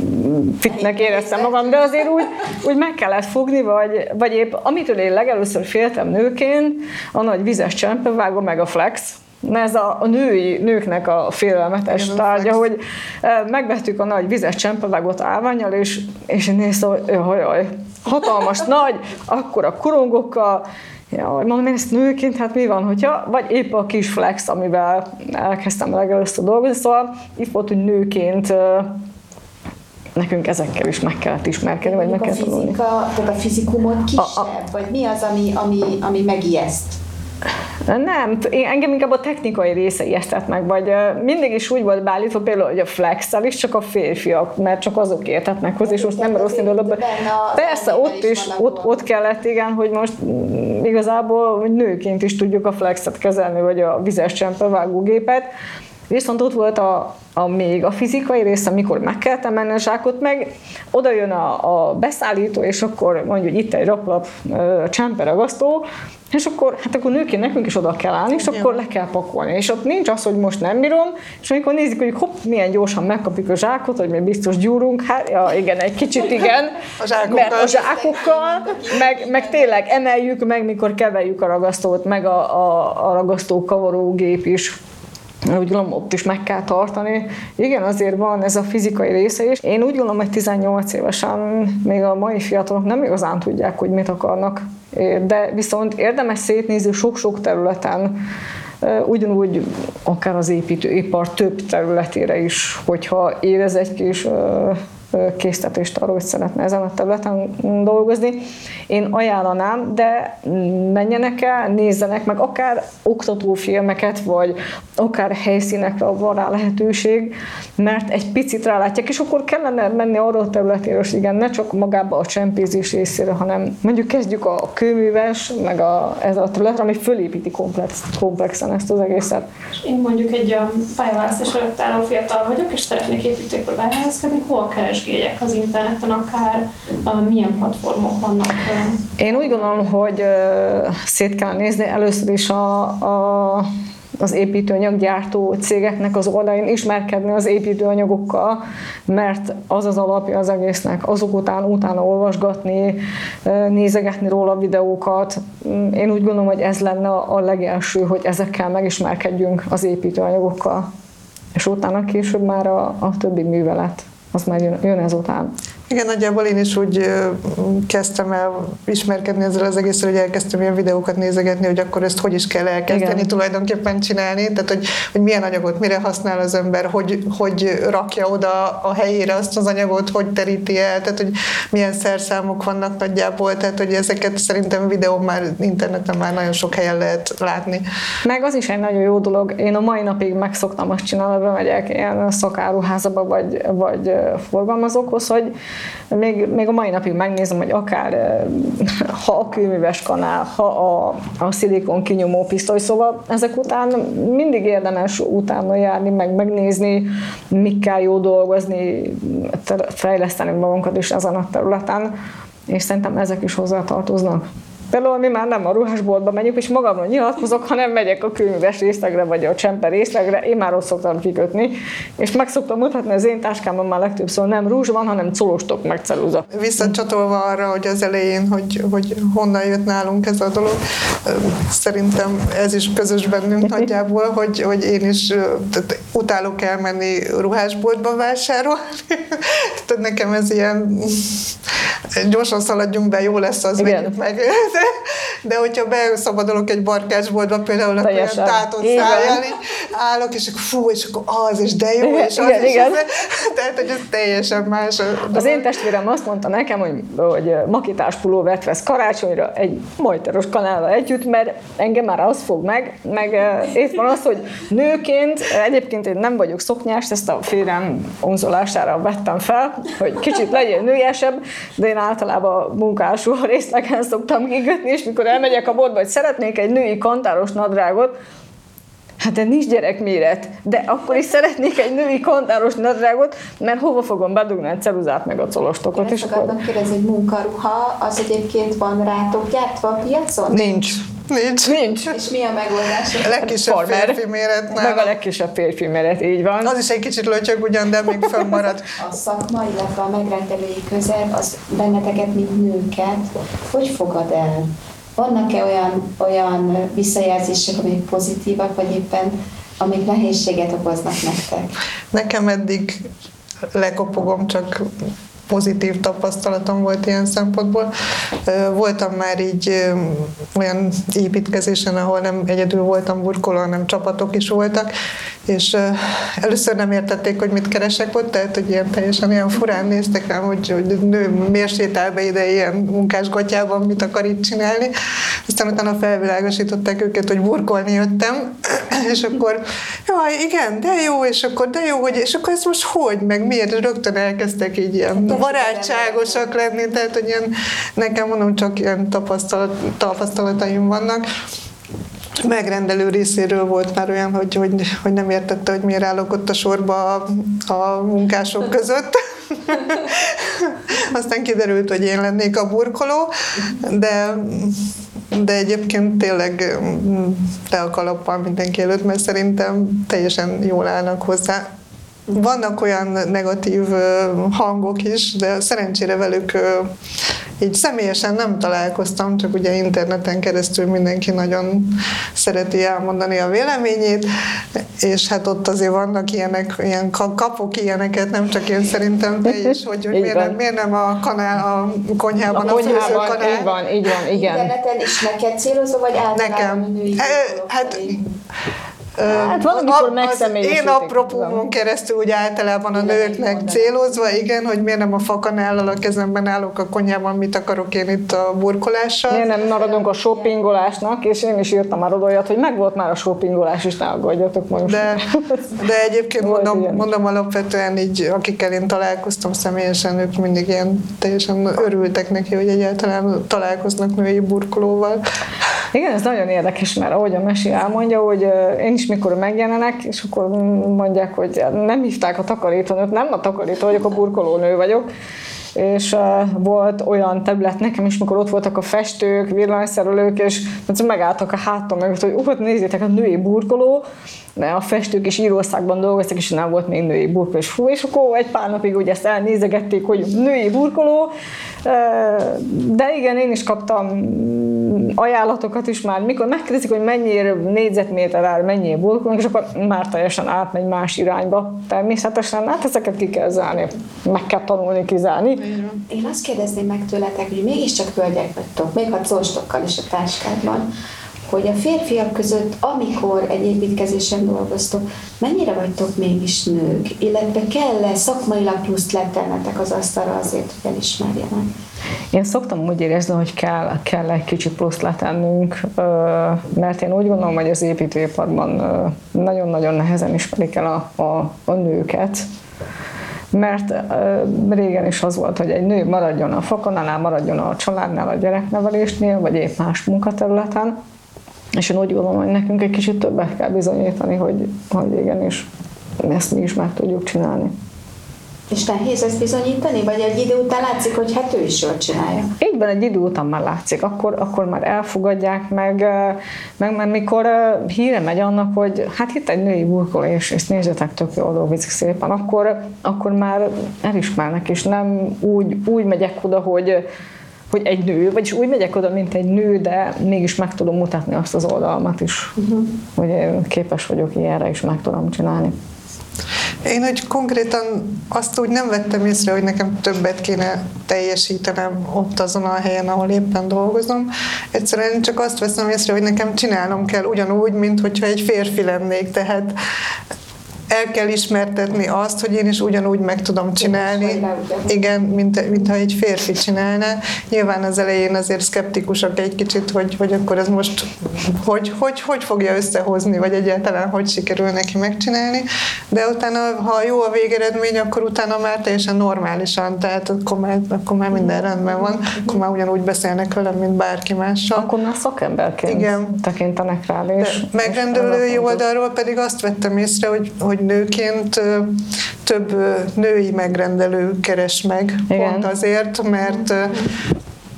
fitnek éreztem magam, de azért úgy, úgy meg kellett fogni, vagy, vagy épp amitől én legelőször féltem nőként, a nagy vizes csempevágó, meg a flex, Na ez a, a női, nőknek a félelmetes Igen, tárgya, hogy e, megvettük a nagy vizes csempevágót állványal, és, és én néztem, hogy jaj, jaj, hatalmas, nagy, akkor a korongokkal, Ja, mondom, én ezt nőként, hát mi van, hogyha, vagy épp a kis flex, amivel elkezdtem legelőször dolgozni, szóval itt volt, hogy nőként nekünk ezekkel is meg kellett ismerkedni, vagy meg kell tanulni. Tehát a fizikumot kisebb, a, a, vagy mi az, ami, ami, ami megijeszt? Nem, én, engem inkább a technikai része ijesztett meg, vagy mindig is úgy volt beállítva például, hogy a flexel is csak a férfiak, mert csak azok értetnek hozzá, és most nem rossz indulóban. Persze, ott is, ott, ott kellett, igen, hogy most mm, igazából hogy nőként is tudjuk a flexet kezelni, vagy a vizes csempevágógépet, Viszont ott volt a, a még a fizikai része, amikor meg kellett emelni a zsákot, meg oda jön a, a beszállító, és akkor mondjuk, hogy itt egy raklap csemperagasztó, és akkor, hát akkor nőként nekünk is oda kell állni, és akkor le kell pakolni. És ott nincs az, hogy most nem bírom, és amikor nézik, hogy hopp, milyen gyorsan megkapjuk a zsákot, hogy mi biztos gyúrunk, hát ja, igen, egy kicsit igen, a mert a zsákokkal, meg, meg tényleg emeljük meg, mikor keveljük a ragasztót, meg a, a, a ragasztó kavarógép is úgy gondolom, ott is meg kell tartani. Igen, azért van ez a fizikai része is. Én úgy gondolom, hogy 18 évesen még a mai fiatalok nem igazán tudják, hogy mit akarnak, de viszont érdemes szétnézni sok-sok területen, ugyanúgy akár az építőipar több területére is, hogyha érez egy kis késztetést arról, hogy szeretne ezen a területen dolgozni. Én ajánlanám, de menjenek el, nézzenek meg akár oktatófilmeket, vagy akár helyszínekre van rá lehetőség, mert egy picit rálátják, és akkor kellene menni arról a területére, hogy igen, ne csak magába a csempézés részére, hanem mondjuk kezdjük a kőműves, meg a, ez a területre, ami fölépíti komplex, komplexen ezt az egészet. Én mondjuk egy pályaválasztás előtt álló fiatal vagyok, és szeretnék építőipar hol keres keresgélyek az interneten, akár milyen platformok vannak? Én úgy gondolom, hogy szét kell nézni először is a, a az építőanyaggyártó cégeknek az oldalán ismerkedni az építőanyagokkal, mert az az alapja az egésznek. Azok után utána olvasgatni, nézegetni róla videókat. Én úgy gondolom, hogy ez lenne a legelső, hogy ezekkel megismerkedjünk az építőanyagokkal. És utána később már a, a többi művelet az már jön, jön ezután. Igen, nagyjából én is úgy kezdtem el ismerkedni ezzel az egészről, hogy elkezdtem ilyen videókat nézegetni, hogy akkor ezt hogy is kell elkezdeni Igen. tulajdonképpen csinálni, tehát hogy, hogy milyen anyagot mire használ az ember, hogy, hogy rakja oda a helyére azt az anyagot, hogy teríti el, tehát hogy milyen szerszámok vannak nagyjából, tehát hogy ezeket szerintem videó már interneten már nagyon sok helyen lehet látni. Meg az is egy nagyon jó dolog. Én a mai napig meg szoktam azt csinálni, bemegyek ilyen szakáruházaba, vagy, vagy forgalmazókhoz, hogy még, még a mai napig megnézem, hogy akár ha a kőműves kanál, ha a, a szilikon kinyomó pisztoly, szóval ezek után mindig érdemes utána járni, meg megnézni, mikkel jó dolgozni, te- fejleszteni magunkat is ezen a területen, és szerintem ezek is hozzátartoznak. Például mi már nem a ruhásboltba megyünk, és magamról nyilatkozok, hanem megyek a kőműves részlegre, vagy a csemper részlegre, én már ott szoktam kikötni, és meg szoktam mutatni az én táskámban már legtöbbször nem rúzs van, hanem colostok meg ceruza. Visszacsatolva arra, hogy az elején, hogy, hogy honnan jött nálunk ez a dolog, szerintem ez is közös bennünk nagyjából, hogy, hogy én is tehát utálok elmenni ruhásboltba vásárolni. tehát nekem ez ilyen gyorsan szaladjunk be, jó lesz az, Igen. meg. De, de hogyha beszabadulok egy barkácsboltba, például akkor Teljesen. tátott szájjal állok, és akkor fú, és akkor az, és de jó, Igen, és az, igen, és igen. az. Tehát, hogy ez teljesen más. Az én testvérem azt mondta nekem, hogy, hogy makitás pulóvert vesz karácsonyra egy majteros kanállal együtt, mert engem már az fog meg, meg eh, itt van az, hogy nőként, egyébként én nem vagyok szoknyás, ezt a férjem onzolására vettem fel, hogy kicsit legyen nőiesebb, de én általában munkású részlegen szoktam kikötni, és mikor elmegyek a boltba, hogy szeretnék egy női kantáros nadrágot, Hát de nincs gyerekméret, de akkor is szeretnék egy női kantáros nadrágot, mert hova fogom bedugni a ceruzát meg a colostokot, Én és akkor kérdezni, hogy munkaruha, az egyébként van rátok gyártva a piacon? nincs. Nincs. Nincs. És mi a megoldás? A legkisebb Farmer. férfi méret Meg a nálam. legkisebb férfi méret, így van. Az is egy kicsit lötyög ugyan, de még fönnmarad. A szakma, illetve a megrendelői közeg, az benneteket, mint nőket, hogy fogad el? Vannak-e olyan, olyan visszajelzések, amik pozitívak, vagy éppen amik nehézséget okoznak nektek? Nekem eddig lekopogom, csak pozitív tapasztalatom volt ilyen szempontból. Voltam már így olyan építkezésen, ahol nem egyedül voltam burkoló, hanem csapatok is voltak, és először nem értették, hogy mit keresek ott, tehát hogy ilyen teljesen ilyen furán néztek rám, hogy, hogy nő miért sétál be ide ilyen munkásgatjában, mit akar itt csinálni. Aztán utána felvilágosították őket, hogy burkolni jöttem, és akkor, jaj, igen, de jó, és akkor, de jó, hogy, és akkor ez most hogy, meg miért, és rögtön elkezdtek így ilyen barátságosak lenni, tehát, hogy ilyen, nekem mondom, csak ilyen tapasztalat, tapasztalataim vannak. Megrendelő részéről volt már olyan, hogy, hogy, hogy nem értette, hogy miért állok ott a sorba a, a munkások között. Aztán kiderült, hogy én lennék a burkoló, de, de egyébként tényleg mm, le a kalappal mindenki előtt, mert szerintem teljesen jól állnak hozzá. Vannak olyan negatív hangok is, de szerencsére velük így személyesen nem találkoztam, csak ugye interneten keresztül mindenki nagyon szereti elmondani a véleményét, és hát ott azért vannak ilyenek, ilyen ka- kapok ilyeneket, nem csak én szerintem te is, hogy, hogy miért, nem, miért nem a, kanál, a konyhában, A a, konyhában, főzőkanál. így van, így van, igen. Interneten is neked célozó, vagy általában Nekem. női hát? Hát van, amikor A- megszemélyesítik, Én apropómon keresztül úgy általában a nőknek célozva, igen, hogy miért nem a fakanállal a kezemben állok a konyhában, mit akarok én itt a burkolással. Miért nem maradunk a shoppingolásnak, és én is írtam már olyat, hogy megvolt már a shoppingolás, és ne aggódjatok most. De, de egyébként mondom, ilyen mondom alapvetően így, akikkel én találkoztam személyesen, ők mindig ilyen teljesen örültek neki, hogy egyáltalán találkoznak női burkolóval. Igen, ez nagyon érdekes, mert ahogy a mesi elmondja, hogy én is mikor megjelenek, és akkor mondják, hogy nem hívták a takarítónőt, nem a takarító vagyok, a burkolónő vagyok, és uh, volt olyan terület nekem is, mikor ott voltak a festők, villanyszerelők, és megálltak a hátam mögött, hogy ott nézzétek, a női burkoló, mert a festők is Írországban dolgoztak, és nem volt még női burkoló, és fú, és akkor egy pár napig úgy ezt elnézegették, hogy női burkoló, De igen, én is kaptam ajánlatokat is már, mikor megkérdezik, hogy mennyire négyzetméter áll, mennyire burkolunk, és akkor már teljesen átmegy más irányba. Természetesen, hát ezeket ki kell zárni, meg kell tanulni kizárni. Én azt kérdezném meg tőletek, hogy mégiscsak hölgyek vagytok, még ha colstokkal is a táskádban, hogy a férfiak között, amikor egy építkezésen dolgoztok, mennyire vagytok mégis nők, illetve kell-e szakmailag pluszt letennetek az asztalra azért, hogy elismerjenek? Én szoktam úgy érezni, hogy kell, kell egy kicsit plusz letennünk, mert én úgy gondolom, hogy az építőiparban nagyon-nagyon nehezen ismerik el a, a, a nőket, mert régen is az volt, hogy egy nő maradjon a fokonánál, maradjon a családnál, a gyereknevelésnél, vagy épp más munkaterületen, és én úgy gondolom, hogy nekünk egy kicsit többet kell bizonyítani, hogy, hogy igenis ezt mi is meg tudjuk csinálni. És nehéz ezt bizonyítani? Vagy egy idő után látszik, hogy hát ő is jól csinálja? Így van, egy idő után már látszik. Akkor, akkor már elfogadják, meg, meg, meg mikor híre megy annak, hogy hát itt egy női burkolás, és nézzetek, tök jól dolgozik szépen, akkor, akkor már elismernek, és nem úgy, úgy megyek oda, hogy hogy egy nő, vagyis úgy megyek oda, mint egy nő, de mégis meg tudom mutatni azt az oldalmat is, uh-huh. hogy én képes vagyok ilyenre, és meg tudom csinálni. Én úgy konkrétan azt úgy nem vettem észre, hogy nekem többet kéne teljesítenem ott azon a helyen, ahol éppen dolgozom. Egyszerűen csak azt veszem észre, hogy nekem csinálnom kell ugyanúgy, mint hogyha egy férfi lennék. Tehát el kell ismertetni azt, hogy én is ugyanúgy meg tudom csinálni, igen, mint, mint ha egy férfi csinálná. Nyilván az elején azért szkeptikusak egy kicsit, hogy, hogy akkor ez most hogy, hogy, hogy fogja összehozni, vagy egyáltalán hogy sikerül neki megcsinálni, de utána, ha jó a végeredmény, akkor utána már teljesen normálisan, tehát akkor már, akkor már minden rendben van, akkor már ugyanúgy beszélnek velem, mint bárki mással. Akkor már szakemberként igen. tekintenek rá. És, de megrendelői oldalról pedig azt vettem észre, hogy, hogy hogy nőként több női megrendelő keres meg. Igen. Pont azért, mert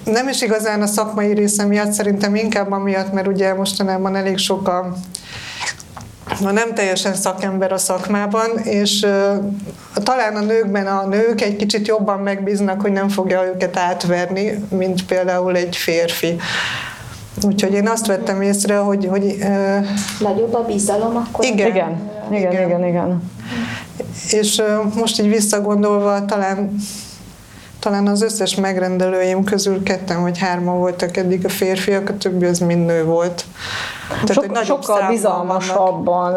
nem is igazán a szakmai része miatt, szerintem inkább amiatt, mert ugye mostanában elég sok a a nem teljesen szakember a szakmában, és uh, talán a nőkben a nők egy kicsit jobban megbíznak, hogy nem fogja őket átverni, mint például egy férfi. Úgyhogy én azt vettem észre, hogy... hogy uh, Nagyobb a bizalom akkor? Igen. Igen, igen, igen. igen, igen. És uh, most így visszagondolva talán talán az összes megrendelőim közül ketten vagy hárman voltak eddig a férfiak, a többi az mind nő volt. Tehát Sok, sokkal bizalmasabban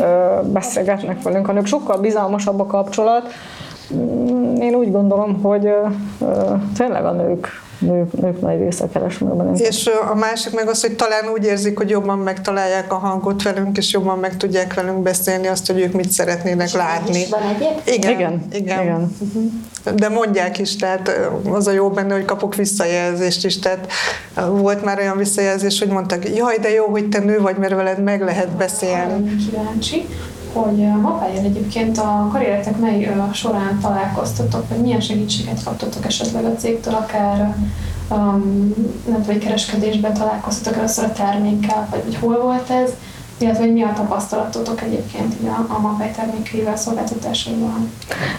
ö, beszélgetnek velünk a nők, sokkal bizalmasabb a kapcsolat. Mm, én úgy gondolom, hogy ö, tényleg a nők nők, nők nagy része keres meg benne. És a másik meg az, hogy talán úgy érzik, hogy jobban megtalálják a hangot velünk, és jobban meg tudják velünk beszélni azt, hogy ők mit szeretnének és látni. Van igen, igen, igen. igen. De mondják is, tehát az a jó benne, hogy kapok visszajelzést is. Tehát volt már olyan visszajelzés, hogy mondtak, jaj, de jó, hogy te nő vagy, mert veled meg lehet beszélni. Kíváncsi hogy a Mapáján egyébként a karrieretek mely során találkoztatok, vagy milyen segítséget kaptatok esetleg a cégtől, akár um, nem tudom, kereskedésben találkoztatok először a termékkel, vagy hogy hol volt ez, illetve hogy mi a tapasztalatotok egyébként a, a Mapály termékeivel, szolgáltatásaival?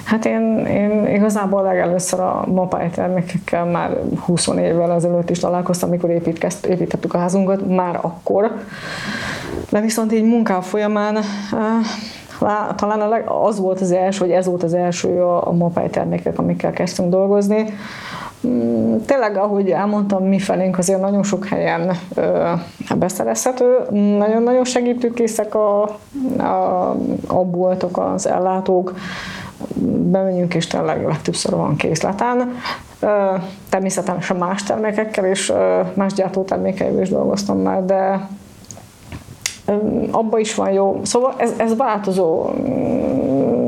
Hát én, én igazából legelőször a Mapály termékekkel már 20 évvel ezelőtt is találkoztam, amikor építettük a házunkat, már akkor. De viszont így munká folyamán talán a leg, az volt az első, vagy ez volt az első a, a termékek, amikkel kezdtünk dolgozni. Mm, tényleg, ahogy elmondtam, mi felénk azért nagyon sok helyen ö, beszerezhető, nagyon-nagyon segítőkészek a, a, a boltok, az ellátók, bemegyünk és tényleg legtöbbször van készleten. Természetesen más termékekkel és más gyártótermékeivel is dolgoztam már, de abba is van jó. Szóval ez, ez változó.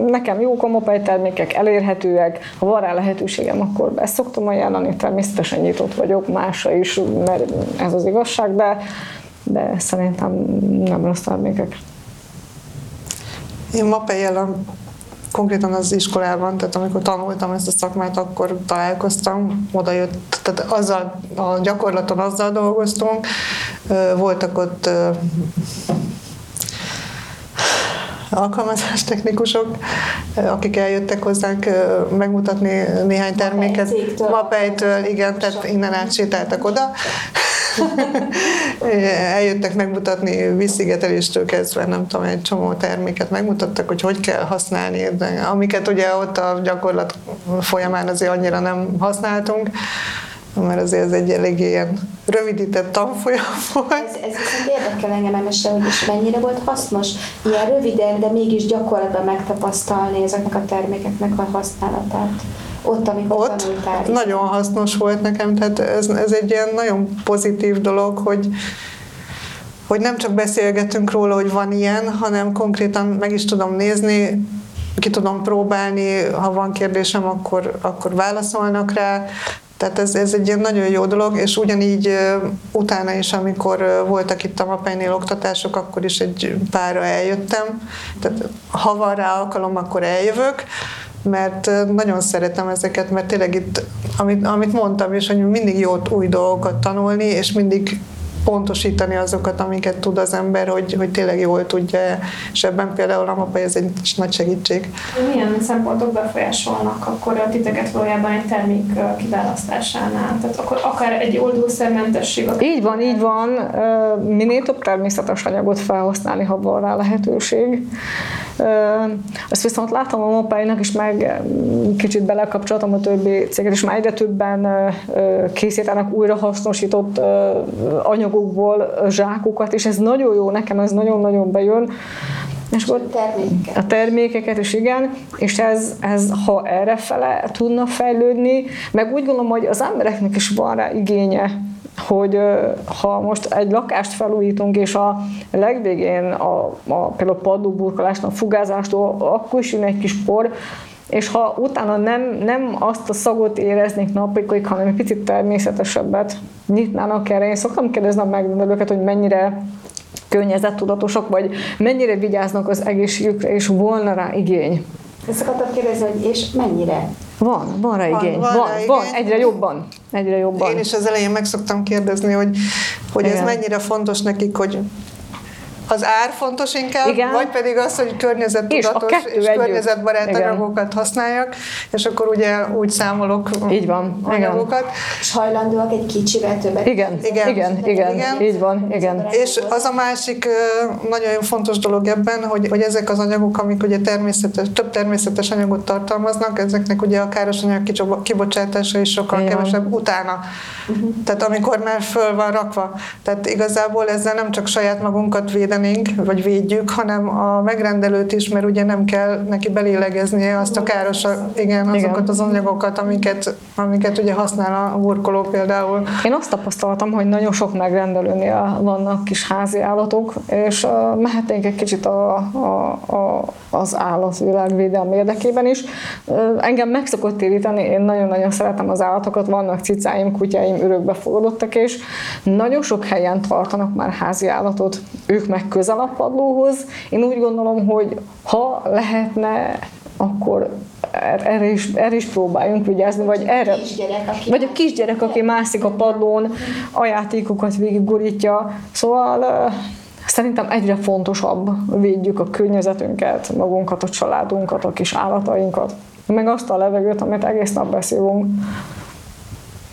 Nekem jók a moped termékek, elérhetőek, ha van rá lehetőségem, akkor ezt szoktam ajánlani, természetesen nyitott vagyok másra is, mert ez az igazság, de, de szerintem nem rossz termékek. Én Mapejjel konkrétan az iskolában, tehát amikor tanultam ezt a szakmát, akkor találkoztam, oda jött, tehát azzal, a gyakorlaton azzal dolgoztunk, voltak ott alkalmazás technikusok, akik eljöttek hozzánk megmutatni néhány terméket. Mapejtől, igen, tehát innen átsétáltak oda. Eljöttek megmutatni vízszigeteléstől kezdve, nem tudom, egy csomó terméket megmutattak, hogy hogy kell használni, de amiket ugye ott a gyakorlat folyamán azért annyira nem használtunk mert azért ez egy elég ilyen rövidített tanfolyam volt. Ez, ez viszont érdekel engem emese, hogy is mennyire volt hasznos ilyen röviden, de mégis gyakorlatban megtapasztalni ezeknek a termékeknek a használatát. Ott, amikor Ott tanultál. Nagyon hasznos volt nekem, tehát ez, ez egy ilyen nagyon pozitív dolog, hogy, hogy nem csak beszélgetünk róla, hogy van ilyen, hanem konkrétan meg is tudom nézni, ki tudom próbálni, ha van kérdésem, akkor, akkor válaszolnak rá, tehát ez, ez egy ilyen nagyon jó dolog, és ugyanígy utána is, amikor voltak itt a Mapeinél oktatások, akkor is egy párra eljöttem. Tehát ha van rá alkalom, akkor eljövök mert nagyon szeretem ezeket, mert tényleg itt, amit, amit mondtam is, hogy mindig jó új dolgokat tanulni, és mindig pontosítani azokat, amiket tud az ember, hogy, hogy tényleg jól tudja, és ebben például a mapa ez egy nagy segítség. Milyen szempontok befolyásolnak akkor a titeket valójában egy termék kiválasztásánál? Tehát akkor akár egy oldószermentesség? Így van, így van. Minél több természetes anyagot felhasználni, ha van rá lehetőség. Ezt viszont látom a mopáinak is, meg kicsit belekapcsoltam a többi céget, és már egyre többen készítenek újra hasznosított anyagokból zsákokat, és ez nagyon jó, nekem ez nagyon-nagyon bejön. És akkor termékeket. A termékeket is igen, és ez, ez ha erre fele tudna fejlődni, meg úgy gondolom, hogy az embereknek is van rá igénye, hogy ha most egy lakást felújítunk, és a legvégén a, a például padlóburkolásnak, fugázástól akkor is jön egy kis por, és ha utána nem, nem azt a szagot éreznék napikig, hanem egy picit természetesebbet nyitnának erre. Én szoktam kérdezni a megrendelőket, hogy mennyire környezettudatosak, vagy mennyire vigyáznak az egészségükre, és volna rá igény. Ezt akartam kérdezni, hogy és mennyire? Van, van rá igény. Van, van, van, van egyre jobban. Egyre jobban. Én is az elején meg szoktam kérdezni, hogy, hogy ez mennyire fontos nekik, hogy az ár fontos inkább, Igen. vagy pedig az, hogy környezettudatos és, és környezetbarát anyagokat használjak, és akkor ugye úgy számolok így van. anyagokat. Igen. És hajlandóak egy kicsivel többet. Igen, igen, igen, igen, igen. így van, igen. És az a másik nagyon fontos dolog ebben, hogy, hogy ezek az anyagok, amik ugye természetes, több természetes anyagot tartalmaznak, ezeknek ugye a káros anyag kibocsátása is sokkal Igen. kevesebb utána. Uh-huh. Tehát amikor már föl van rakva. Tehát igazából ezzel nem csak saját magunkat védeni, védenénk, vagy védjük, hanem a megrendelőt is, mert ugye nem kell neki belélegeznie azt a káros, igen, azokat igen. az anyagokat, amiket, amiket ugye használ a burkoló például. Én azt tapasztaltam, hogy nagyon sok megrendelőnél vannak kis házi állatok, és mehetnénk egy kicsit a, a, a, az állatvilágvédelmi érdekében is. Engem meg szokott téríteni, én nagyon-nagyon szeretem az állatokat, vannak cicáim, kutyáim örökbefogadottak, és nagyon sok helyen tartanak már házi állatot, ők meg közel a padlóhoz. Én úgy gondolom, hogy ha lehetne, akkor er-, erre is, erre is próbáljunk vigyázni, vagy erre, kisgyerek, vagy a kisgyerek, aki mászik a padlón, a játékokat végiggurítja. Szóval szerintem egyre fontosabb védjük a környezetünket, magunkat, a családunkat, a kis állatainkat, meg azt a levegőt, amit egész nap beszélünk.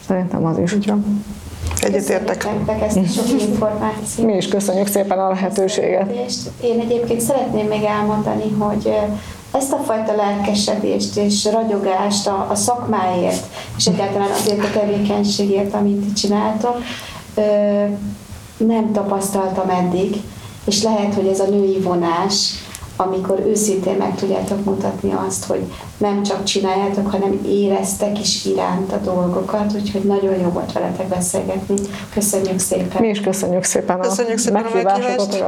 Szerintem az is úgy van. Egyetértek. ezt a sok információt. Mi is köszönjük szépen a lehetőséget. Én egyébként szeretném még elmondani, hogy ezt a fajta lelkesedést és ragyogást a, a szakmáért, és egyáltalán azért a tevékenységért, amit csináltok, nem tapasztaltam eddig, és lehet, hogy ez a női vonás, amikor őszintén meg tudjátok mutatni azt, hogy nem csak csináljátok, hanem éreztek is iránt a dolgokat, úgyhogy nagyon jó volt veletek beszélgetni. Köszönjük szépen! Mi is köszönjük szépen a köszönjük szépen a meghívást.